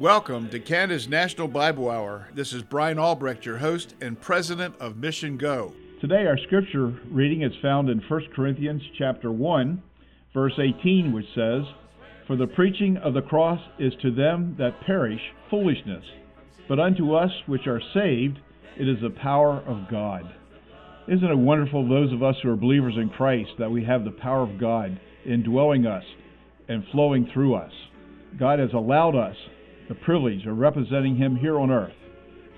Welcome to Canada's National Bible Hour. This is Brian Albrecht, your host and president of Mission Go. Today our scripture reading is found in 1 Corinthians chapter 1, verse 18, which says, For the preaching of the cross is to them that perish foolishness, but unto us which are saved it is the power of God. Isn't it wonderful, those of us who are believers in Christ, that we have the power of God indwelling us and flowing through us? God has allowed us the privilege of representing Him here on earth,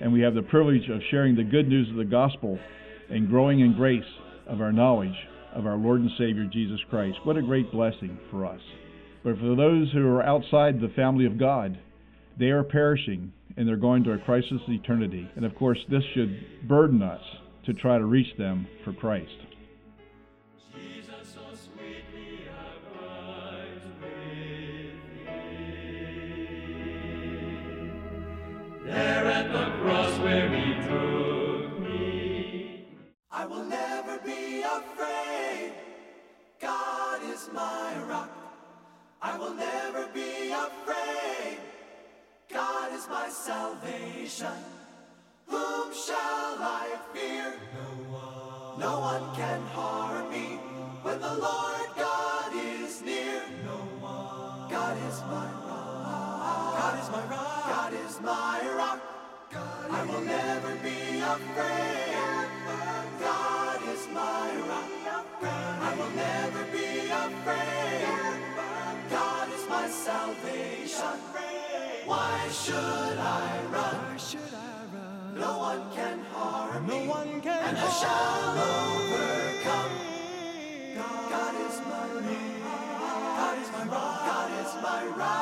and we have the privilege of sharing the good news of the gospel and growing in grace of our knowledge of our Lord and Savior Jesus Christ. What a great blessing for us. But for those who are outside the family of God, they are perishing and they're going to a Christless eternity. And of course, this should burden us to try to reach them for Christ. There at the cross where he took me. I will never be afraid. God is my rock. I will never be afraid. God is my salvation. Whom shall I fear? No one. No one can harm me when the Lord God is near. No one. God is my rock. God is my rock. My rock. I will never be afraid. God is my rock. I will never be afraid. God is my salvation. Why should I run? No one can harm me. and I shall overcome. God is my rock. God is my rock. God is my rock.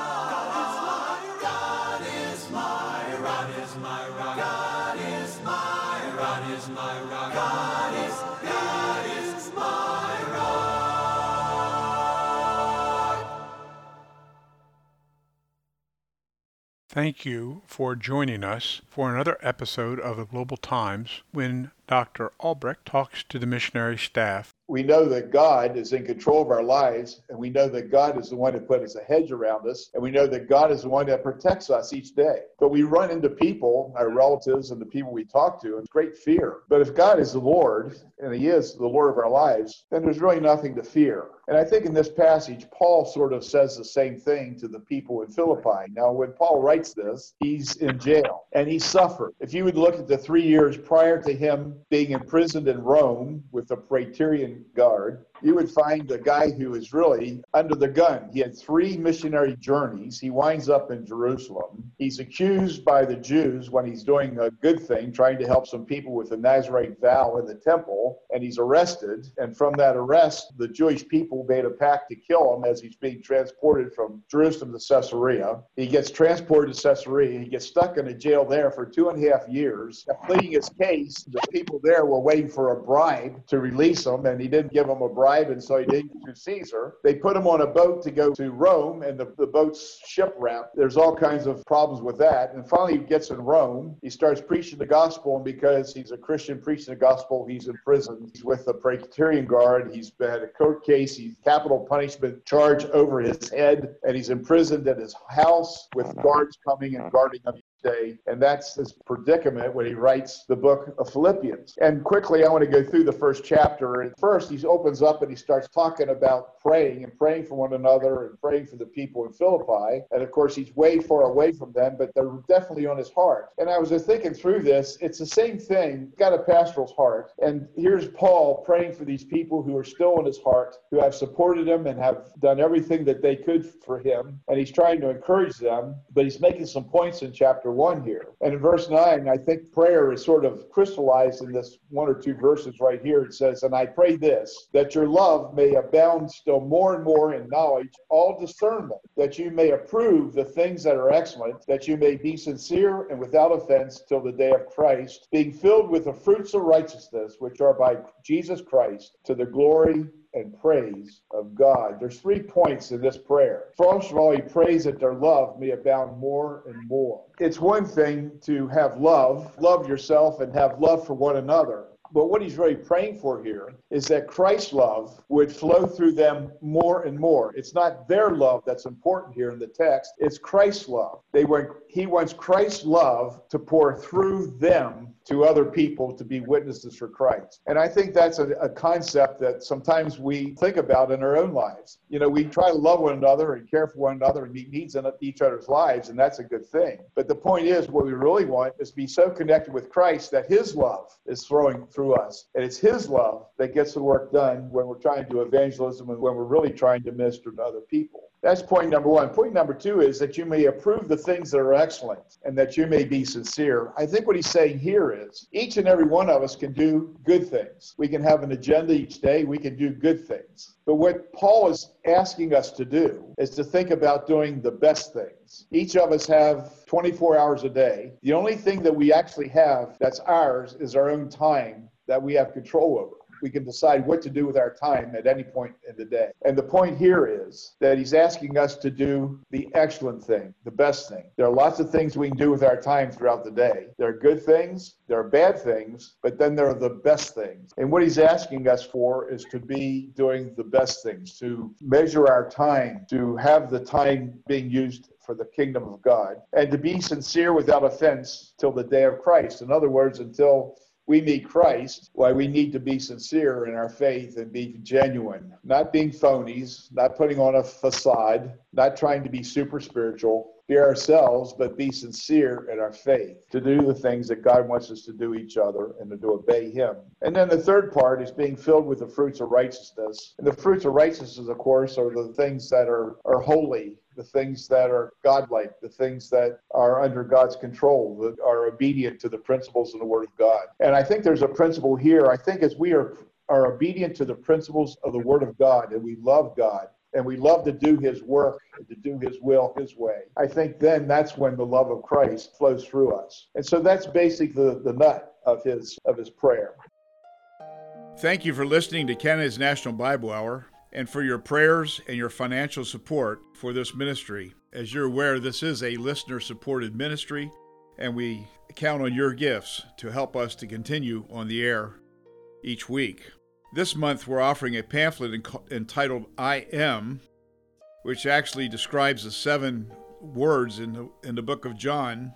Thank you for joining us for another episode of the Global Times when Dr. Albrecht talks to the missionary staff. We know that God is in control of our lives, and we know that God is the one that put us a hedge around us, and we know that God is the one that protects us each day. But we run into people, our relatives, and the people we talk to, in great fear. But if God is the Lord, and He is the Lord of our lives, then there's really nothing to fear. And I think in this passage, Paul sort of says the same thing to the people in Philippi. Now, when Paul writes this, he's in jail and he suffered. If you would look at the three years prior to him being imprisoned in Rome with the Praetorian Guard, you would find a guy who is really under the gun. He had three missionary journeys. He winds up in Jerusalem. He's accused by the Jews when he's doing a good thing, trying to help some people with the Nazarite vow in the temple, and he's arrested. And from that arrest, the Jewish people made a pact to kill him as he's being transported from Jerusalem to Caesarea. He gets transported to Caesarea. He gets stuck in a jail there for two and a half years. Pleading his case, the people there were waiting for a bribe to release him, and he didn't give them a bribe and so he didn't to Caesar. They put him on a boat to go to Rome, and the, the boat's shipwrecked. There's all kinds of problems with that. And finally, he gets in Rome. He starts preaching the gospel, and because he's a Christian preaching the gospel, he's in prison. He's with the Praetorian Guard. He's had a court case. He's capital punishment charge over his head, and he's imprisoned at his house with oh, guards coming and guarding him day. And that's his predicament when he writes the book of Philippians. And quickly, I want to go through the first chapter. And first, he opens up and he starts talking about praying and praying for one another and praying for the people in Philippi. And of course, he's way far away from them, but they're definitely on his heart. And I was just thinking through this, it's the same thing. Got a pastoral's heart. And here's Paul praying for these people who are still in his heart, who have supported him and have done everything that they could for him. And he's trying to encourage them, but he's making some points in chapter one here. And in verse nine, I think prayer is sort of crystallized in this one or two verses right here. It says, And I pray this, that your love may abound still more and more in knowledge, all discernment, that you may approve the things that are excellent, that you may be sincere and without offense till the day of Christ, being filled with the fruits of righteousness, which are by Jesus Christ, to the glory and praise of God. There's three points in this prayer. First of all, he prays that their love may abound more and more. It's one thing to have love, love yourself, and have love for one another. But what he's really praying for here is that Christ's love would flow through them more and more. It's not their love that's important here in the text, it's Christ's love. They want, he wants Christ's love to pour through them to other people to be witnesses for Christ. And I think that's a, a, concept that sometimes we think about in our own lives. You know, we try to love one another and care for one another and meet needs in each other's lives, and that's a good thing. But the point is, what we really want is to be so connected with Christ that His love is flowing through us. And it's His love that gets the work done when we're trying to do evangelism and when we're really trying to minister to other people. That's point number one. Point number two is that you may approve the things that are excellent and that you may be sincere. I think what he's saying here is each and every one of us can do good things. We can have an agenda each day, we can do good things. But what Paul is asking us to do is to think about doing the best things. Each of us have 24 hours a day. The only thing that we actually have that's ours is our own time that we have control over we can decide what to do with our time at any point in the day. And the point here is that he's asking us to do the excellent thing, the best thing. There are lots of things we can do with our time throughout the day. There are good things, there are bad things, but then there are the best things. And what he's asking us for is to be doing the best things, to measure our time, to have the time being used for the kingdom of God, and to be sincere without offense till the day of Christ. In other words, until we meet Christ, why we need to be sincere in our faith and be genuine, not being phonies, not putting on a facade, not trying to be super spiritual, be ourselves, but be sincere in our faith, to do the things that God wants us to do each other and to obey Him. And then the third part is being filled with the fruits of righteousness. And the fruits of righteousness, of course, are the things that are, are holy, the things that are godlike, the things that are under God's control, that are obedient to the principles of the Word of God. And I think there's a principle here. I think as we are, are obedient to the principles of the Word of God and we love God, and we love to do his work and to do his will his way i think then that's when the love of christ flows through us and so that's basically the, the nut of his of his prayer thank you for listening to canada's national bible hour and for your prayers and your financial support for this ministry as you're aware this is a listener supported ministry and we count on your gifts to help us to continue on the air each week this month, we're offering a pamphlet entitled I Am, which actually describes the seven words in the, in the book of John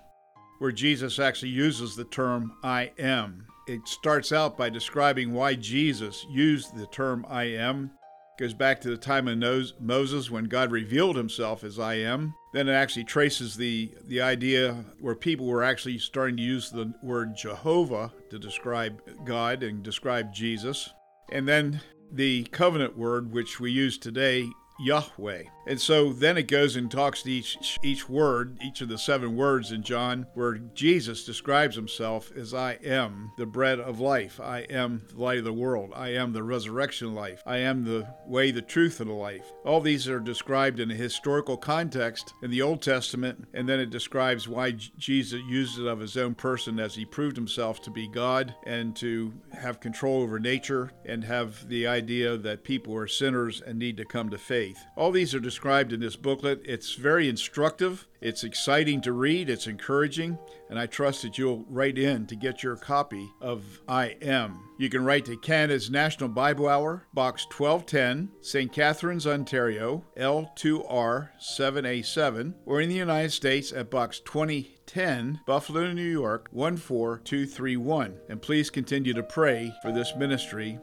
where Jesus actually uses the term I am. It starts out by describing why Jesus used the term I am. Goes back to the time of Moses when God revealed himself as I am. Then it actually traces the, the idea where people were actually starting to use the word Jehovah to describe God and describe Jesus. And then the covenant word, which we use today, Yahweh. And so then it goes and talks to each each word, each of the seven words in John, where Jesus describes himself as I am the bread of life. I am the light of the world. I am the resurrection life. I am the way, the truth, and the life. All these are described in a historical context in the Old Testament, and then it describes why Jesus used it of his own person as he proved himself to be God and to have control over nature and have the idea that people are sinners and need to come to faith. All these are described in this booklet. It's very instructive, it's exciting to read, it's encouraging, and I trust that you'll write in to get your copy of I Am. You can write to Canada's National Bible Hour, Box 1210, St. Catharines, Ontario, L2R 7A7, or in the United States at Box 2010, Buffalo, New York 14231. And please continue to pray for this ministry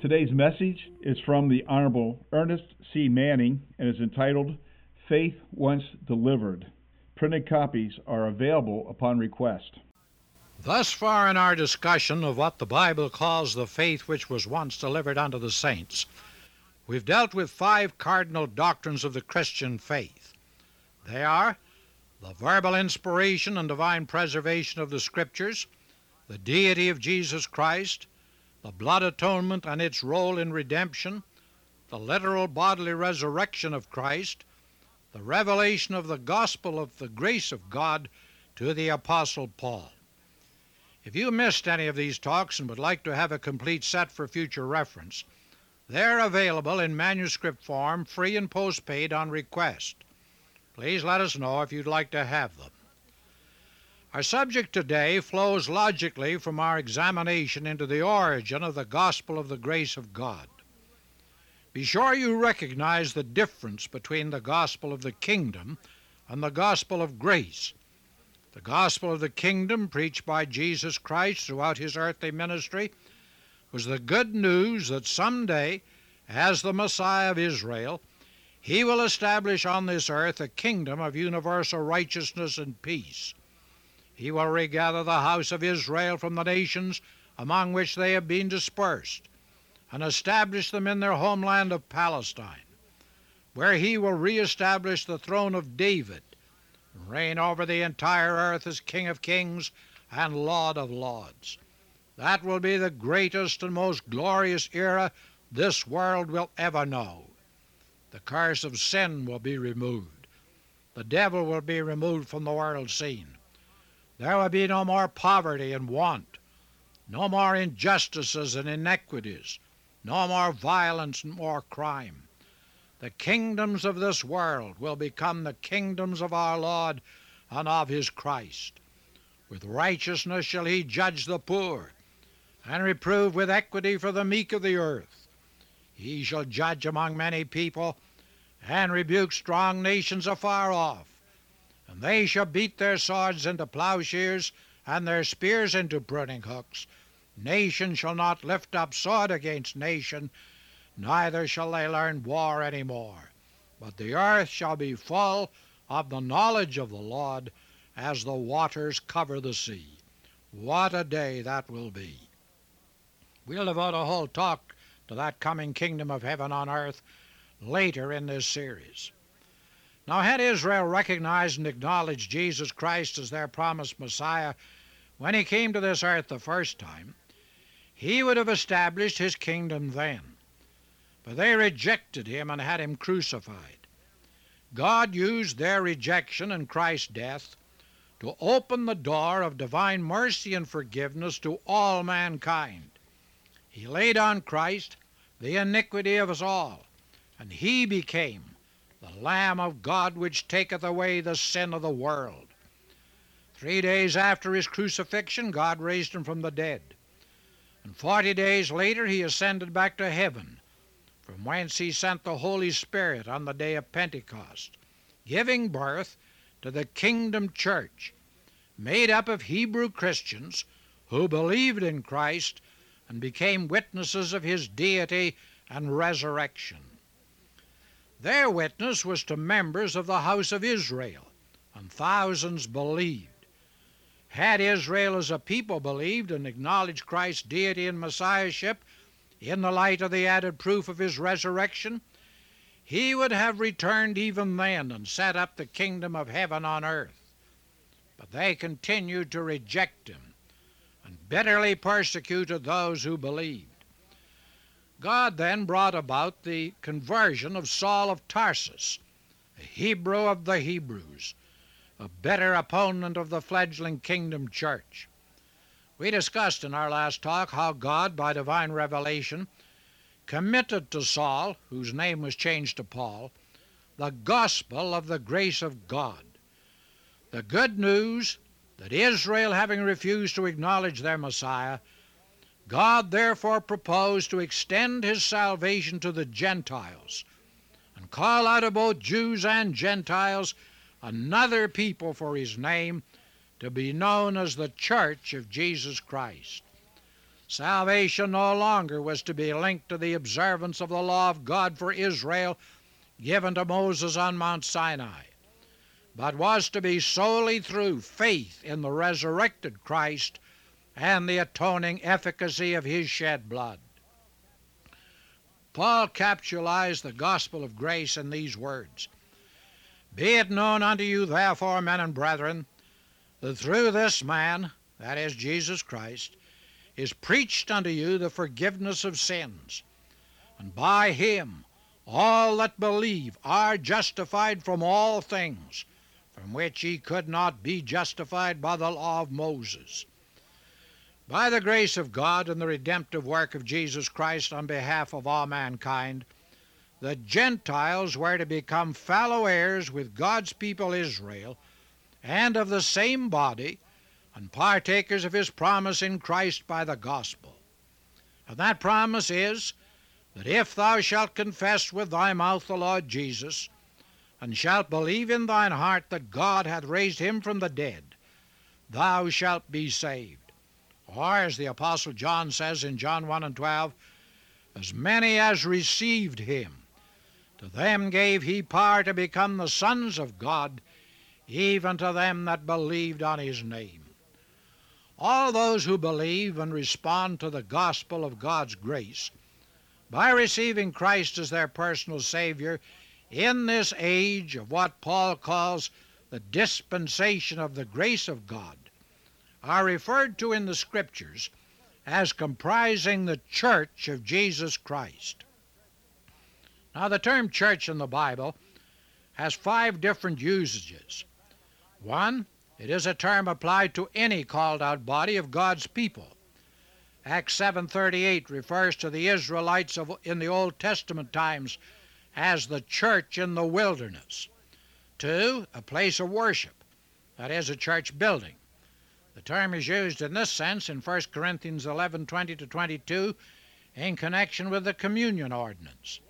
Today's message is from the Honorable Ernest C. Manning and is entitled Faith Once Delivered. Printed copies are available upon request. Thus far in our discussion of what the Bible calls the faith which was once delivered unto the saints, we've dealt with five cardinal doctrines of the Christian faith. They are the verbal inspiration and divine preservation of the Scriptures, the deity of Jesus Christ, the blood atonement and its role in redemption, the literal bodily resurrection of Christ, the revelation of the gospel of the grace of God to the Apostle Paul. If you missed any of these talks and would like to have a complete set for future reference, they're available in manuscript form, free and postpaid on request. Please let us know if you'd like to have them. Our subject today flows logically from our examination into the origin of the gospel of the grace of God. Be sure you recognize the difference between the gospel of the kingdom and the gospel of grace. The gospel of the kingdom, preached by Jesus Christ throughout his earthly ministry, was the good news that some day, as the Messiah of Israel, he will establish on this earth a kingdom of universal righteousness and peace. He will regather the house of Israel from the nations among which they have been dispersed, and establish them in their homeland of Palestine, where he will reestablish the throne of David, and reign over the entire earth as King of kings and Lord of lords. That will be the greatest and most glorious era this world will ever know. The curse of sin will be removed. The devil will be removed from the world scene. There will be no more poverty and want, no more injustices and inequities, no more violence and more crime. The kingdoms of this world will become the kingdoms of our Lord and of his Christ. With righteousness shall he judge the poor, and reprove with equity for the meek of the earth. He shall judge among many people, and rebuke strong nations afar off and they shall beat their swords into plowshares, and their spears into pruning hooks. Nation shall not lift up sword against nation, neither shall they learn war any more. But the earth shall be full of the knowledge of the Lord as the waters cover the sea. What a day that will be! We'll devote a whole talk to that coming kingdom of heaven on earth later in this series. Now, had Israel recognized and acknowledged Jesus Christ as their promised Messiah when he came to this earth the first time, he would have established his kingdom then. But they rejected him and had him crucified. God used their rejection and Christ's death to open the door of divine mercy and forgiveness to all mankind. He laid on Christ the iniquity of us all, and he became the Lamb of God which taketh away the sin of the world. Three days after his crucifixion, God raised him from the dead. And forty days later, he ascended back to heaven, from whence he sent the Holy Spirit on the day of Pentecost, giving birth to the Kingdom Church, made up of Hebrew Christians who believed in Christ and became witnesses of his deity and resurrection. Their witness was to members of the house of Israel, and thousands believed. Had Israel as a people believed and acknowledged Christ's deity and Messiahship in the light of the added proof of his resurrection, he would have returned even then and set up the kingdom of heaven on earth. But they continued to reject him and bitterly persecuted those who believed. God then brought about the conversion of Saul of Tarsus, a Hebrew of the Hebrews, a bitter opponent of the fledgling Kingdom Church. We discussed in our last talk how God, by divine revelation, committed to Saul, whose name was changed to Paul, the gospel of the grace of God. The good news that Israel, having refused to acknowledge their Messiah, God therefore proposed to extend his salvation to the Gentiles and call out of both Jews and Gentiles another people for his name to be known as the Church of Jesus Christ. Salvation no longer was to be linked to the observance of the law of God for Israel given to Moses on Mount Sinai, but was to be solely through faith in the resurrected Christ and the atoning efficacy of his shed blood. Paul capsulized the gospel of grace in these words Be it known unto you, therefore, men and brethren, that through this man, that is Jesus Christ, is preached unto you the forgiveness of sins, and by him all that believe are justified from all things from which ye could not be justified by the law of Moses. By the grace of God and the redemptive work of Jesus Christ on behalf of all mankind, the Gentiles were to become fellow heirs with God's people Israel, and of the same body, and partakers of his promise in Christ by the gospel. And that promise is that if thou shalt confess with thy mouth the Lord Jesus, and shalt believe in thine heart that God hath raised him from the dead, thou shalt be saved. Or, as the Apostle John says in John 1 and 12, as many as received him, to them gave he power to become the sons of God, even to them that believed on his name. All those who believe and respond to the gospel of God's grace by receiving Christ as their personal Savior in this age of what Paul calls the dispensation of the grace of God are referred to in the Scriptures as comprising the church of Jesus Christ. Now, the term church in the Bible has five different usages. One, it is a term applied to any called out body of God's people. Acts 7:38 refers to the Israelites of, in the Old Testament times as the church in the wilderness. Two, a place of worship, that is, a church building. The term is used in this sense in 1 Corinthians 11:20 to 22 in connection with the communion ordinance.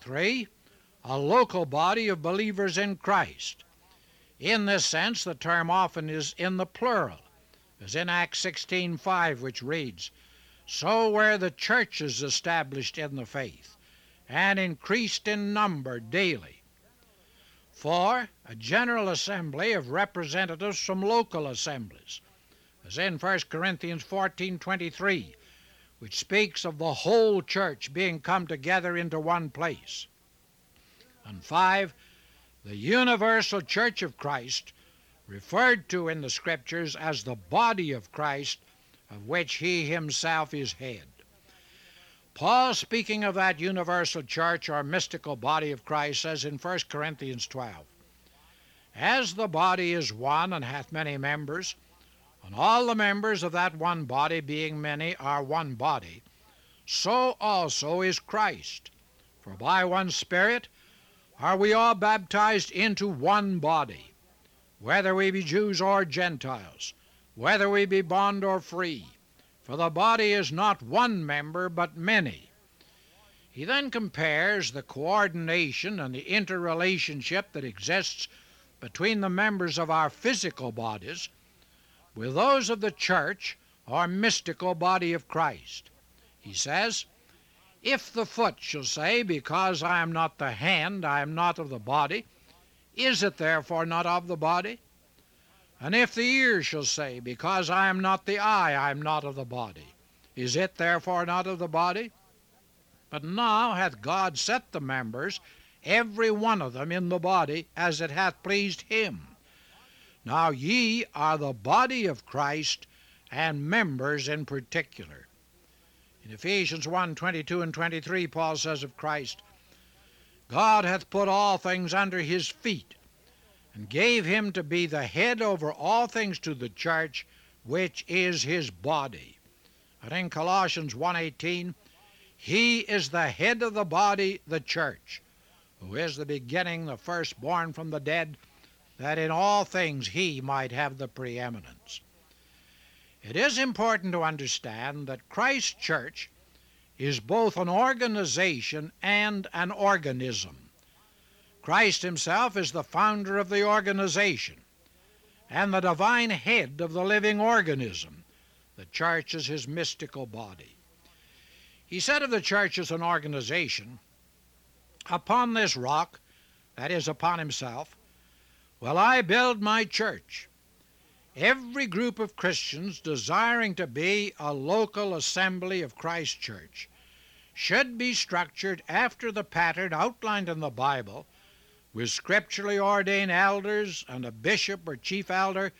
Three, a local body of believers in Christ. In this sense, the term often is in the plural, as in Acts 16:5, which reads, So were the churches established in the faith, and increased in number daily. 4. A general assembly of representatives from local assemblies, as in 1 Corinthians 14:23, which speaks of the whole church being come together into one place. And 5 the universal church of Christ, referred to in the Scriptures as the body of Christ, of which he himself is head. Paul, speaking of that universal church or mystical body of Christ, says in 1 Corinthians 12 As the body is one and hath many members, and all the members of that one body, being many, are one body, so also is Christ. For by one Spirit are we all baptized into one body, whether we be Jews or Gentiles, whether we be bond or free, for the body is not one member, but many. He then compares the coordination and the interrelationship that exists between the members of our physical bodies with those of the church or mystical body of Christ. He says, if the foot shall say, Because I am not the hand, I am not of the body, is it therefore not of the body? And if the ear shall say, Because I am not the eye, I am not of the body, is it therefore not of the body? But now hath God set the members, every one of them, in the body, as it hath pleased him. Now ye are the body of Christ, and members in particular. In Ephesians 1 22 and 23, Paul says of Christ, God hath put all things under his feet, and gave him to be the head over all things to the church, which is his body. And in Colossians 1:18, he is the head of the body, the church, who is the beginning, the firstborn from the dead, that in all things he might have the preeminence. It is important to understand that Christ's church is both an organization and an organism. Christ himself is the founder of the organization and the divine head of the living organism, The church is his mystical body. He said of the church as an organization, Upon this rock, that is, upon himself, will I build my church. Every group of Christians desiring to be a local assembly of Christ Church should be structured after the pattern outlined in the Bible, with scripturally ordained elders and a bishop or chief elder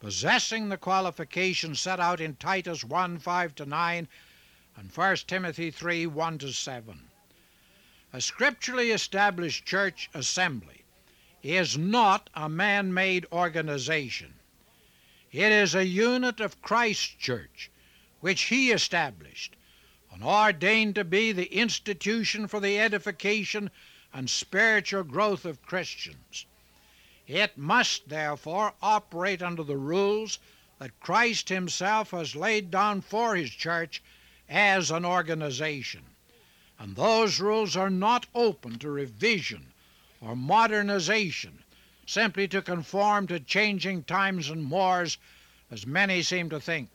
possessing the qualifications set out in Titus 1 5 to 9 and 1 Timothy 3 1 to 7. A scripturally established church assembly is not a man made organization. It is a unit of Christ's church, which He established and ordained to be the institution for the edification and spiritual growth of Christians. It must, therefore, operate under the rules that Christ Himself has laid down for His church as an organization. And those rules are not open to revision or modernization simply to conform to changing times and mores, as many seem to think.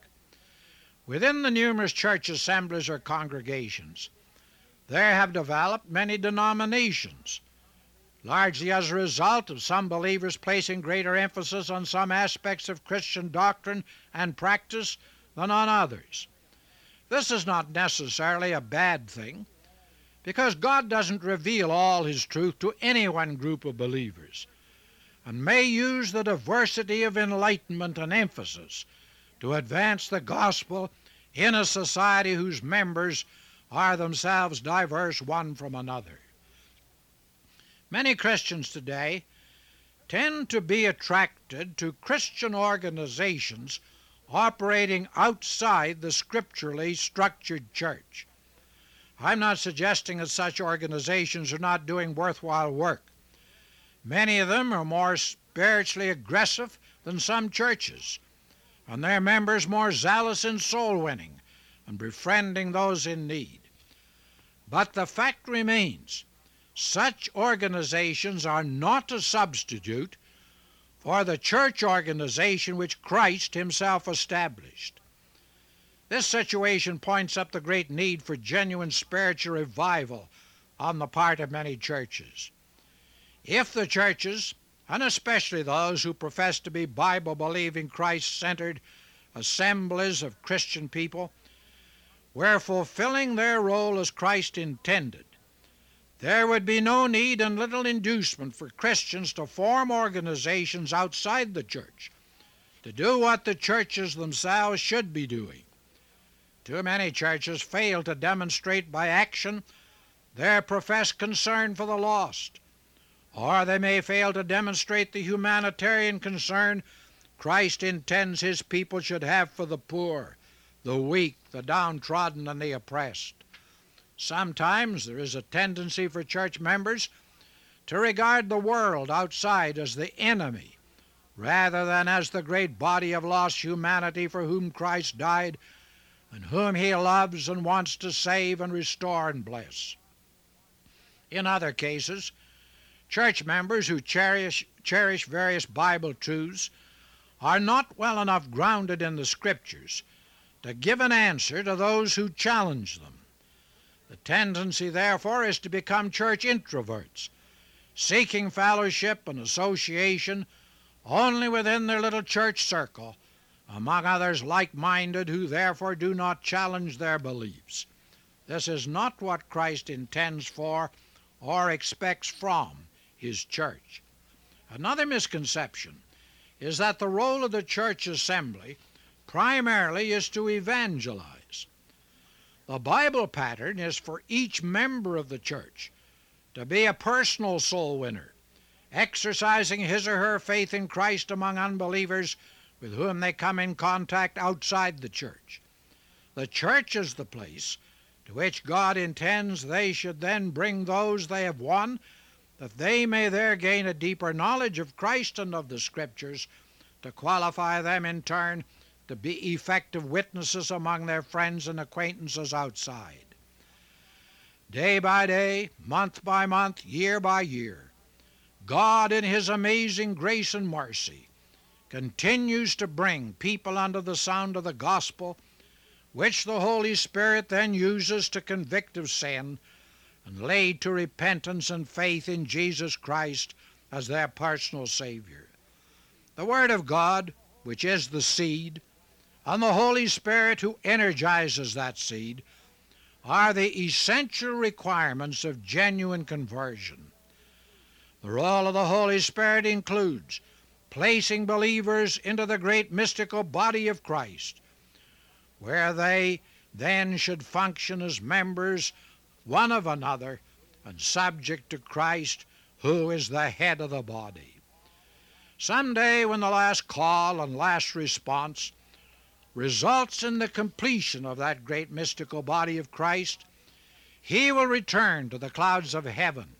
Within the numerous church assemblies or congregations, there have developed many denominations, largely as a result of some believers placing greater emphasis on some aspects of Christian doctrine and practice than on others. This is not necessarily a bad thing, because God doesn't reveal all His truth to any one group of believers and may use the diversity of enlightenment and emphasis to advance the gospel in a society whose members are themselves diverse one from another. Many Christians today tend to be attracted to Christian organizations operating outside the scripturally structured church. I'm not suggesting that such organizations are not doing worthwhile work. Many of them are more spiritually aggressive than some churches, and their members more zealous in soul winning and befriending those in need. But the fact remains such organizations are not a substitute for the church organization which Christ Himself established. This situation points up the great need for genuine spiritual revival on the part of many churches. If the churches, and especially those who profess to be Bible believing, Christ centered assemblies of Christian people, were fulfilling their role as Christ intended, there would be no need and little inducement for Christians to form organizations outside the church to do what the churches themselves should be doing. Too many churches fail to demonstrate by action their professed concern for the lost or they may fail to demonstrate the humanitarian concern Christ intends His people should have for the poor, the weak, the downtrodden, and the oppressed. Sometimes there is a tendency for church members to regard the world outside as the enemy rather than as the great body of lost humanity for whom Christ died and whom He loves and wants to save and restore and bless. In other cases, Church members who cherish, cherish various Bible truths are not well enough grounded in the Scriptures to give an answer to those who challenge them. The tendency, therefore, is to become church introverts, seeking fellowship and association only within their little church circle, among others like minded who therefore do not challenge their beliefs. This is not what Christ intends for or expects from his church. Another misconception is that the role of the church assembly primarily is to evangelize. The Bible pattern is for each member of the church to be a personal soul winner, exercising his or her faith in Christ among unbelievers with whom they come in contact outside the church. The church is the place to which God intends they should then bring those they have won that they may there gain a deeper knowledge of Christ and of the Scriptures, to qualify them in turn to be effective witnesses among their friends and acquaintances outside. Day by day, month by month, year by year, God, in His amazing grace and mercy, continues to bring people under the sound of the gospel, which the Holy Spirit then uses to convict of sin and lead to repentance and faith in Jesus Christ as their personal Savior. The Word of God, which is the seed, and the Holy Spirit who energizes that seed are the essential requirements of genuine conversion. The role of the Holy Spirit includes placing believers into the great mystical body of Christ, where they then should function as members one of another and subject to Christ, who is the head of the body. Some day, when the last call and last response results in the completion of that great mystical body of Christ, he will return to the clouds of heaven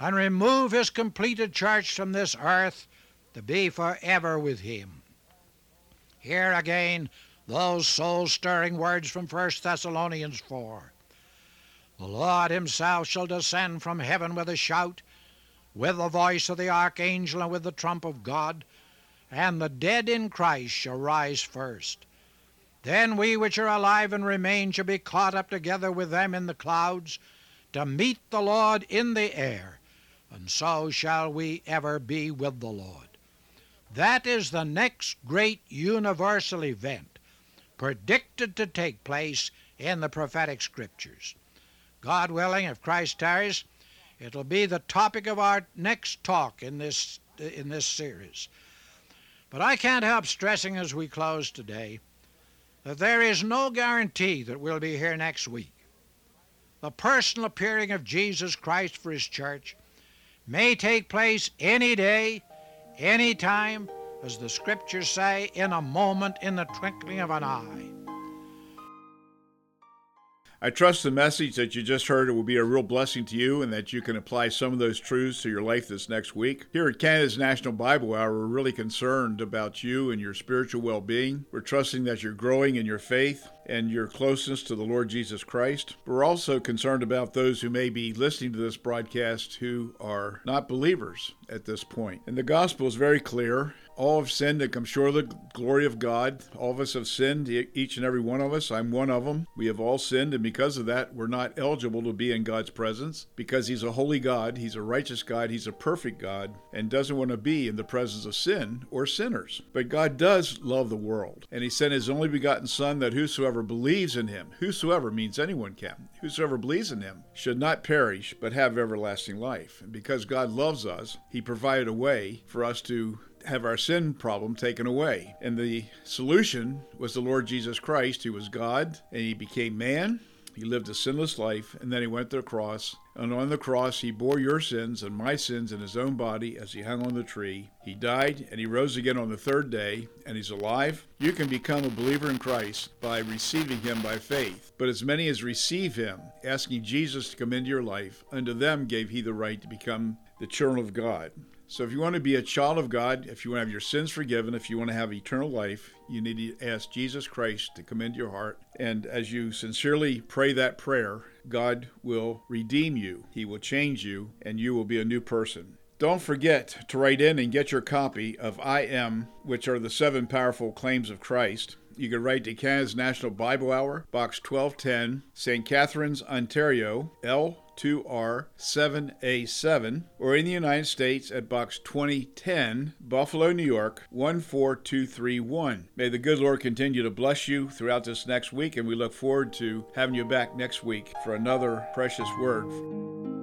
and remove his completed church from this earth to be forever with him. Here again, those soul stirring words from 1 Thessalonians 4. The Lord himself shall descend from heaven with a shout, with the voice of the archangel, and with the trump of God and the dead in Christ shall rise first. Then we which are alive and remain shall be caught up together with them in the clouds to meet the Lord in the air, and so shall we ever be with the Lord. That is the next great universal event predicted to take place in the prophetic scriptures. God willing, if Christ tarries, it'll be the topic of our next talk in this, in this series. But I can't help stressing as we close today that there is no guarantee that we'll be here next week. The personal appearing of Jesus Christ for His church may take place any day, any time, as the Scriptures say, in a moment, in the twinkling of an eye. I trust the message that you just heard will be a real blessing to you and that you can apply some of those truths to your life this next week. Here at Canada's National Bible Hour, we're really concerned about you and your spiritual well being. We're trusting that you're growing in your faith and your closeness to the Lord Jesus Christ. We're also concerned about those who may be listening to this broadcast who are not believers at this point. And the gospel is very clear all have sinned and come short of the glory of God. All of us have sinned, each and every one of us. I'm one of them. We have all sinned, and because of that, we're not eligible to be in God's presence because He's a holy God, He's a righteous God, He's a perfect God, and doesn't want to be in the presence of sin or sinners. But God does love the world, and He sent His only begotten Son that whosoever believes in Him, whosoever means anyone can, whosoever believes in Him, should not perish but have everlasting life. And because God loves us, He provided a way for us to have our sin problem taken away. And the solution was the Lord Jesus Christ, who was God, and he became man. He lived a sinless life, and then he went to the cross. And on the cross, he bore your sins and my sins in his own body as he hung on the tree. He died, and he rose again on the third day, and he's alive. You can become a believer in Christ by receiving him by faith. But as many as receive him, asking Jesus to come into your life, unto them gave he the right to become the children of God. So, if you want to be a child of God, if you want to have your sins forgiven, if you want to have eternal life, you need to ask Jesus Christ to come into your heart. And as you sincerely pray that prayer, God will redeem you, He will change you, and you will be a new person. Don't forget to write in and get your copy of I Am, which are the seven powerful claims of Christ. You can write to Canada's National Bible Hour, Box 1210, St. Catharines, Ontario, L 2R7A7, or in the United States at Box 2010, Buffalo, New York 14231. May the good Lord continue to bless you throughout this next week, and we look forward to having you back next week for another precious word.